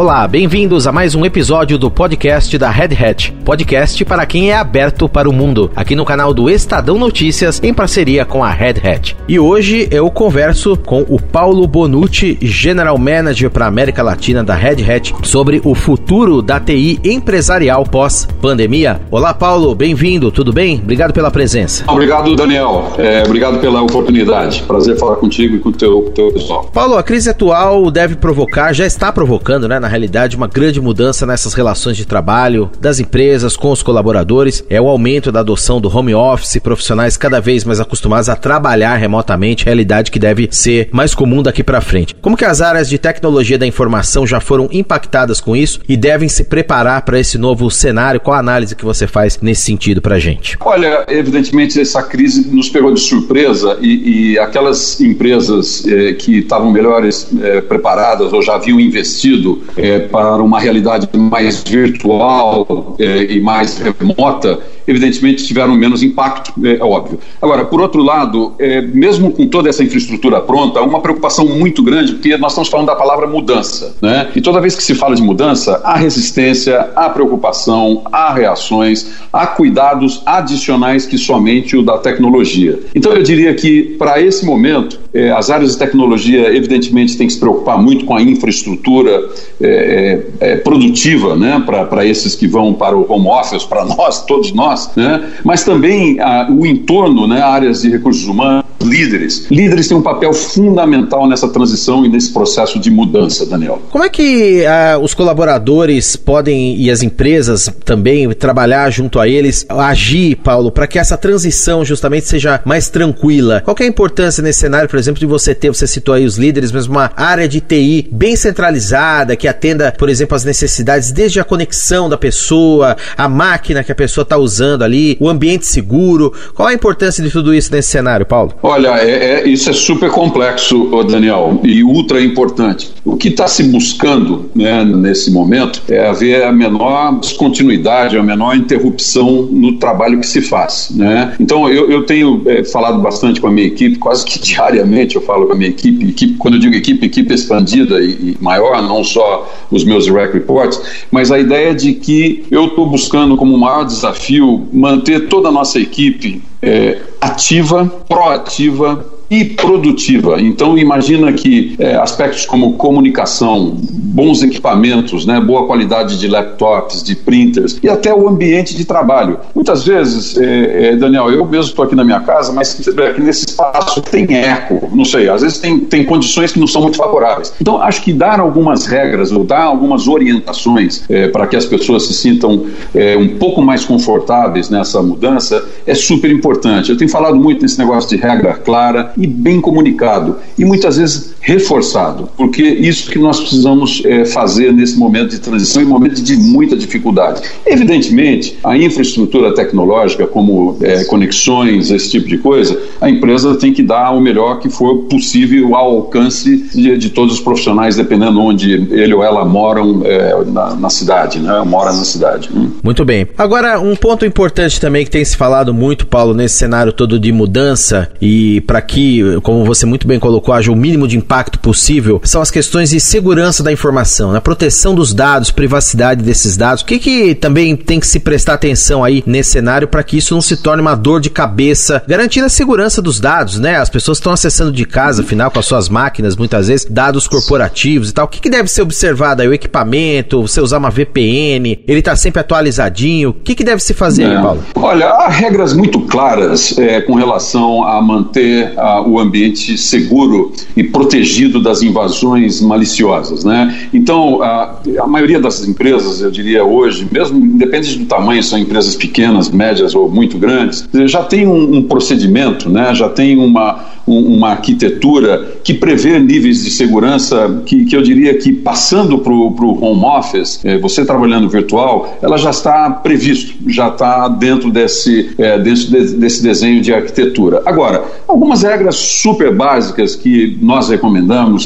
Olá, bem-vindos a mais um episódio do podcast da Red Hat, podcast para quem é aberto para o mundo, aqui no canal do Estadão Notícias, em parceria com a Red Hat. E hoje eu converso com o Paulo Bonucci, General Manager para a América Latina da Red Hat, sobre o futuro da TI empresarial pós-pandemia. Olá, Paulo, bem-vindo, tudo bem? Obrigado pela presença. Obrigado, Daniel. É, obrigado pela oportunidade. Prazer falar contigo e com o teu, teu pessoal. Paulo, a crise atual deve provocar, já está provocando, né, na realidade, uma grande mudança nessas relações de trabalho das empresas com os colaboradores. É o aumento da adoção do home office, profissionais cada vez mais acostumados a trabalhar remotamente, realidade que deve ser mais comum daqui para frente. Como que as áreas de tecnologia da informação já foram impactadas com isso e devem se preparar para esse novo cenário? Qual a análise que você faz nesse sentido para gente? Olha, evidentemente essa crise nos pegou de surpresa e, e aquelas empresas eh, que estavam melhores eh, preparadas ou já haviam investido é, para uma realidade mais virtual é, e mais remota, evidentemente tiveram menos impacto, é, é óbvio. Agora, por outro lado, é, mesmo com toda essa infraestrutura pronta, uma preocupação muito grande, porque nós estamos falando da palavra mudança, né? E toda vez que se fala de mudança, há resistência, há preocupação, há reações, há cuidados adicionais que somente o da tecnologia. Então, eu diria que, para esse momento, é, as áreas de tecnologia, evidentemente, têm que se preocupar muito com a infraestrutura é, é, é produtiva, né? Para esses que vão para o home office, para nós, todos nós nós, né? mas também a, o entorno, né? áreas de recursos humanos, líderes. Líderes têm um papel fundamental nessa transição e nesse processo de mudança, Daniel. Como é que uh, os colaboradores podem e as empresas também trabalhar junto a eles, agir, Paulo, para que essa transição justamente seja mais tranquila? Qual é a importância nesse cenário, por exemplo, de você ter, você citou aí os líderes, mas uma área de TI bem centralizada, que atenda, por exemplo, as necessidades desde a conexão da pessoa, a máquina que a pessoa está usando ali, o ambiente seguro. Qual a importância de tudo isso nesse cenário, Paulo? Olha, é, é, isso é super complexo, Daniel, e ultra importante. O que está se buscando né, nesse momento é haver a menor descontinuidade, a menor interrupção no trabalho que se faz. Né? Então, eu, eu tenho é, falado bastante com a minha equipe, quase que diariamente eu falo com a minha equipe, equipe quando eu digo equipe, equipe expandida e, e maior, não só os meus direct reports, mas a ideia de que eu estou buscando como maior desafio manter toda a nossa equipe é, ativa, proativa e produtiva. Então, imagina que é, aspectos como comunicação, bons equipamentos, né, boa qualidade de laptops, de printers e até o ambiente de trabalho. Muitas vezes, é, é, Daniel, eu mesmo estou aqui na minha casa, mas aqui nesse espaço tem eco, não sei, às vezes tem, tem condições que não são muito favoráveis. Então, acho que dar algumas regras ou dar algumas orientações é, para que as pessoas se sintam é, um pouco mais confortáveis nessa mudança é super importante. Eu tenho falado muito nesse negócio de regra clara e bem comunicado. E muitas vezes reforçado, porque isso que nós precisamos é, fazer nesse momento de transição e momento de muita dificuldade. Evidentemente, a infraestrutura tecnológica, como é, conexões, esse tipo de coisa, a empresa tem que dar o melhor que for possível ao alcance de, de todos os profissionais, dependendo onde ele ou ela moram é, na, na, cidade, né? Mora na cidade. Hum. Muito bem. Agora, um ponto importante também que tem se falado muito, Paulo, nesse cenário todo de mudança e para que como você muito bem colocou, haja o mínimo de impacto possível, são as questões de segurança da informação, na né? proteção dos dados, privacidade desses dados. O que, que também tem que se prestar atenção aí nesse cenário para que isso não se torne uma dor de cabeça, garantindo a segurança dos dados, né? As pessoas estão acessando de casa, afinal, com as suas máquinas, muitas vezes, dados corporativos e tal. O que, que deve ser observado aí? O equipamento, você usar uma VPN, ele está sempre atualizadinho. O que, que deve se fazer é. aí, Paulo? Olha, há regras muito claras é, com relação a manter a o ambiente seguro e protegido das invasões maliciosas. Né? Então, a, a maioria das empresas, eu diria hoje, mesmo independente do tamanho, são empresas pequenas, médias ou muito grandes, já tem um, um procedimento, né? já tem uma, um, uma arquitetura que prevê níveis de segurança que, que eu diria que passando para o home office, eh, você trabalhando virtual, ela já está previsto, já está dentro desse, eh, desse, desenho de arquitetura. Agora, algumas regras super básicas que nós recomendamos,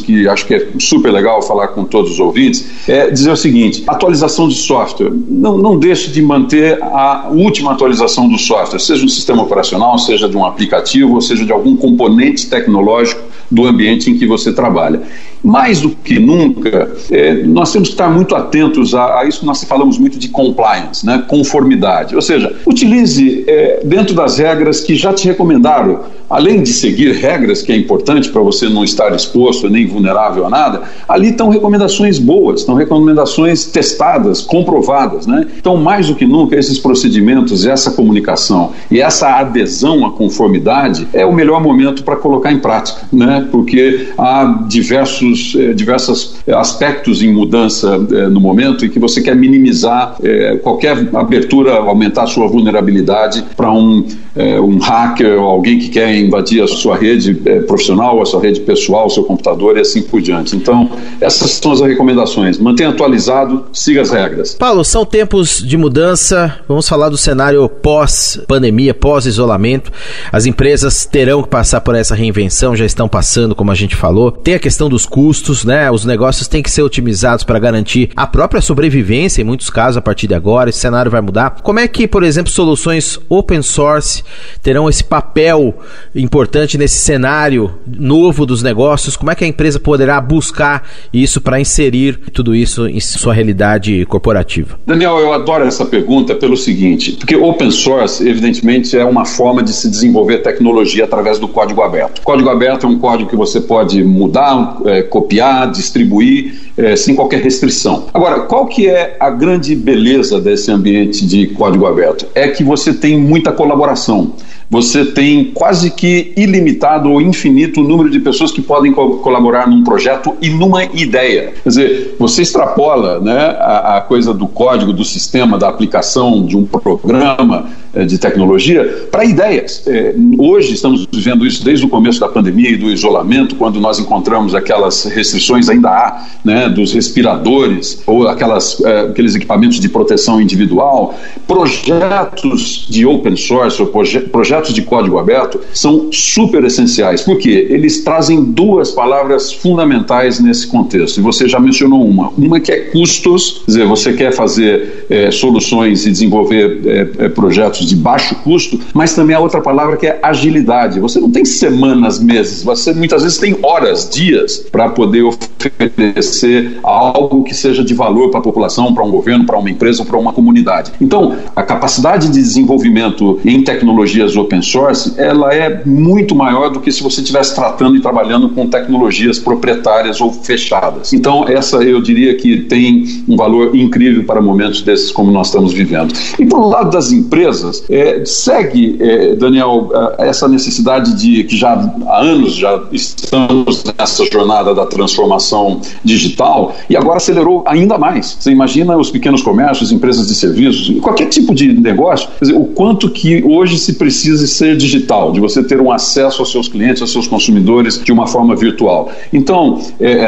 que acho que é super legal falar com todos os ouvintes, é dizer o seguinte: atualização de software. Não, não deixe de manter a última atualização do software, seja um sistema operacional, seja de um aplicativo, ou seja de algum componente tecnológico do ambiente em que você trabalha. Mais do que nunca, é, nós temos que estar muito atentos a, a, isso nós falamos muito de compliance, né? conformidade. Ou seja, utilize é, dentro das regras que já te recomendaram, além de seguir regras, que é importante para você não estar exposto nem vulnerável a nada, ali estão recomendações boas, estão recomendações testadas, comprovadas. Né? Então, mais do que nunca, esses procedimentos, essa comunicação e essa adesão à conformidade é o melhor momento para colocar em prática, né? porque há diversos, eh, diversos aspectos em mudança eh, no momento e que você quer minimizar eh, qualquer abertura, aumentar a sua vulnerabilidade para um, um hacker ou alguém que quer invadir a sua rede profissional, a sua rede pessoal, o seu computador e assim por diante. Então, essas são as recomendações. Mantenha atualizado, siga as regras. Paulo, são tempos de mudança. Vamos falar do cenário pós-pandemia, pós-isolamento. As empresas terão que passar por essa reinvenção, já estão passando, como a gente falou. Tem a questão dos custos, né? Os negócios têm que ser otimizados para garantir a própria sobrevivência, em muitos casos, a partir de agora. Esse cenário vai mudar. Como é que, por exemplo, soluções open source terão esse papel importante nesse cenário novo dos negócios? Como é que a empresa poderá buscar isso para inserir tudo isso em sua realidade corporativa? Daniel, eu adoro essa pergunta pelo seguinte, porque open source, evidentemente, é uma forma de se desenvolver tecnologia através do código aberto. código aberto é um código que você pode mudar, é, copiar, distribuir, é, sem qualquer restrição. Agora, qual que é a grande beleza desse ambiente de código aberto? É que você tem muita colaboração você tem quase que ilimitado ou infinito número de pessoas que podem co colaborar num projeto e numa ideia. Quer dizer, você extrapola né, a, a coisa do código, do sistema, da aplicação de um programa é, de tecnologia para ideias. É, hoje estamos vivendo isso desde o começo da pandemia e do isolamento, quando nós encontramos aquelas restrições, ainda há, né, dos respiradores ou aquelas, é, aqueles equipamentos de proteção individual. Projetos de open source ou proje projetos de código aberto são super essenciais, porque eles trazem duas palavras fundamentais nesse contexto, e você já mencionou uma. Uma que é custos, quer dizer, você quer fazer é, soluções e desenvolver é, projetos de baixo custo, mas também a outra palavra que é agilidade. Você não tem semanas, meses, você muitas vezes tem horas, dias para poder oferecer algo que seja de valor para a população, para um governo, para uma empresa, para uma comunidade. Então, a capacidade de desenvolvimento em tecnologias open source, ela é muito maior do que se você estivesse tratando e trabalhando com tecnologias proprietárias ou fechadas. Então, essa eu diria que tem um valor incrível para momentos desses como nós estamos vivendo. E por lado das empresas, é, segue, é, Daniel, essa necessidade de que já há anos já estamos nessa jornada da transformação digital e agora acelerou ainda mais. Você imagina os pequenos comércios, empresas de serviços, qualquer tipo de negócio, dizer, o quanto que hoje se precisa ser digital, de você ter um acesso aos seus clientes, aos seus consumidores de uma forma virtual. Então, é,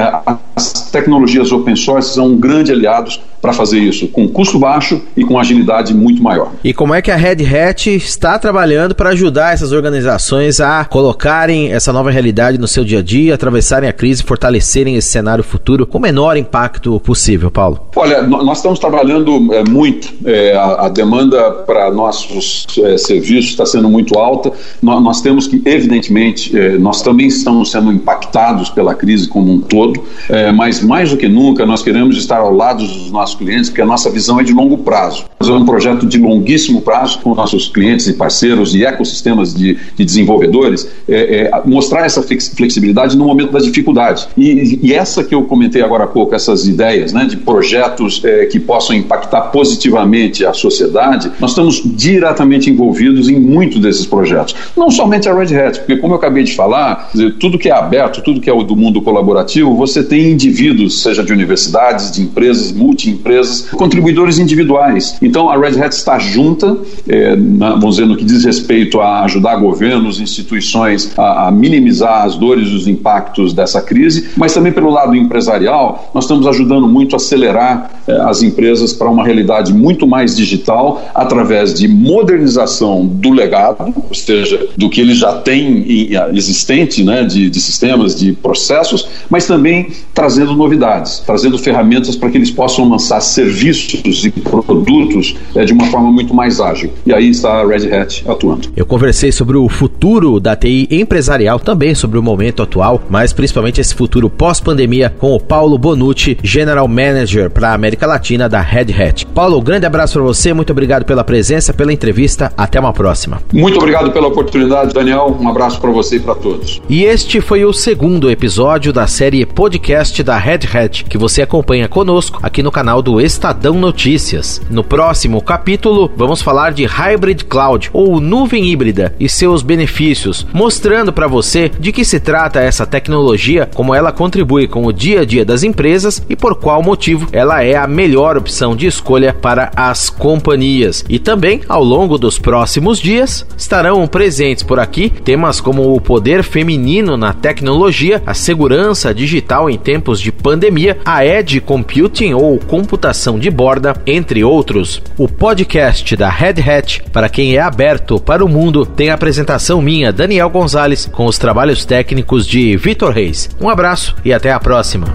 as tecnologias open source são um grande aliados para fazer isso, com custo baixo e com agilidade muito maior. E como é que a Red Hat está trabalhando para ajudar essas organizações a colocarem essa nova realidade no seu dia a dia, atravessarem a crise, fortalecerem esse cenário futuro com o menor impacto possível, Paulo? Olha, nós estamos trabalhando é, muito. É, a, a, demanda para nossos é, serviços está sendo muito alta. Nós, nós temos que, evidentemente, é, nós também estamos sendo impactados pela crise como um todo, é, mas mais do que nunca nós queremos estar ao lado dos nossos clientes, porque a nossa visão é de longo prazo. Fazer um projeto de longuíssimo prazo com nossos clientes e parceiros e ecossistemas de, de desenvolvedores, é, é, mostrar essa flexibilidade no momento da dificuldade. E, e, essa que eu comentei agora há pouco, essas ideias né, de projetos é, que possam impactar positivamente a sociedade, nós estamos diretamente envolvidos em muitos desses projetos. Não somente a Red Hat, porque como eu acabei de falar, tudo que é aberto, tudo que é do mundo colaborativo, você tem indivíduos, seja de universidades, de empresas, multi-empresas, contribuidores individuais. Então a Red Hat está junta, é, na, vamos dizer, no que diz respeito a ajudar governos, instituições a, a minimizar as dores e os impactos dessa crise, mas também pelo lado empresarial, nós estamos ajudando muito a acelerar é, as empresas para uma realidade muito mais digital através de modernização do legado, ou seja, do que eles já têm existente, né, de, de sistemas, de processos, mas também trazendo novidades, trazendo ferramentas para que eles possam lançar serviços e produtos dispositivos é, de uma forma muito mais ágil. E aí está a Red Hat atuando. Eu conversei sobre o futuro da TI empresarial, também sobre o momento atual, mas principalmente esse futuro pós-pandemia com o Paulo Bonucci, General Manager para a América Latina da Red Hat. Paulo, grande abraço para você, muito obrigado pela presença, pela entrevista, até uma próxima. Muito obrigado pela oportunidade, Daniel. Um abraço para você e para todos. E este foi o segundo episódio da série podcast da Red Hat, que você acompanha conosco aqui no canal do Estadão Notícias. No próximo capítulo, vamos falar de Hybrid Cloud ou nuvem híbrida e seus benefícios, mostrando para você de que se trata essa tecnologia, como ela contribui com o dia a dia das empresas e por qual motivo ela é a melhor opção de escolha para as companhias. E também, ao longo dos próximos dias, estarão presentes por aqui temas como o poder feminino na tecnologia, a segurança digital em tempos de pandemia, a edge computing ou computação de borda, entre outros. O podcast da Red Hat, para quem é aberto para o mundo, tem a apresentação minha, Daniel Gonzalez, com os trabalhos técnicos de Vitor Reis. Um abraço e até a próxima.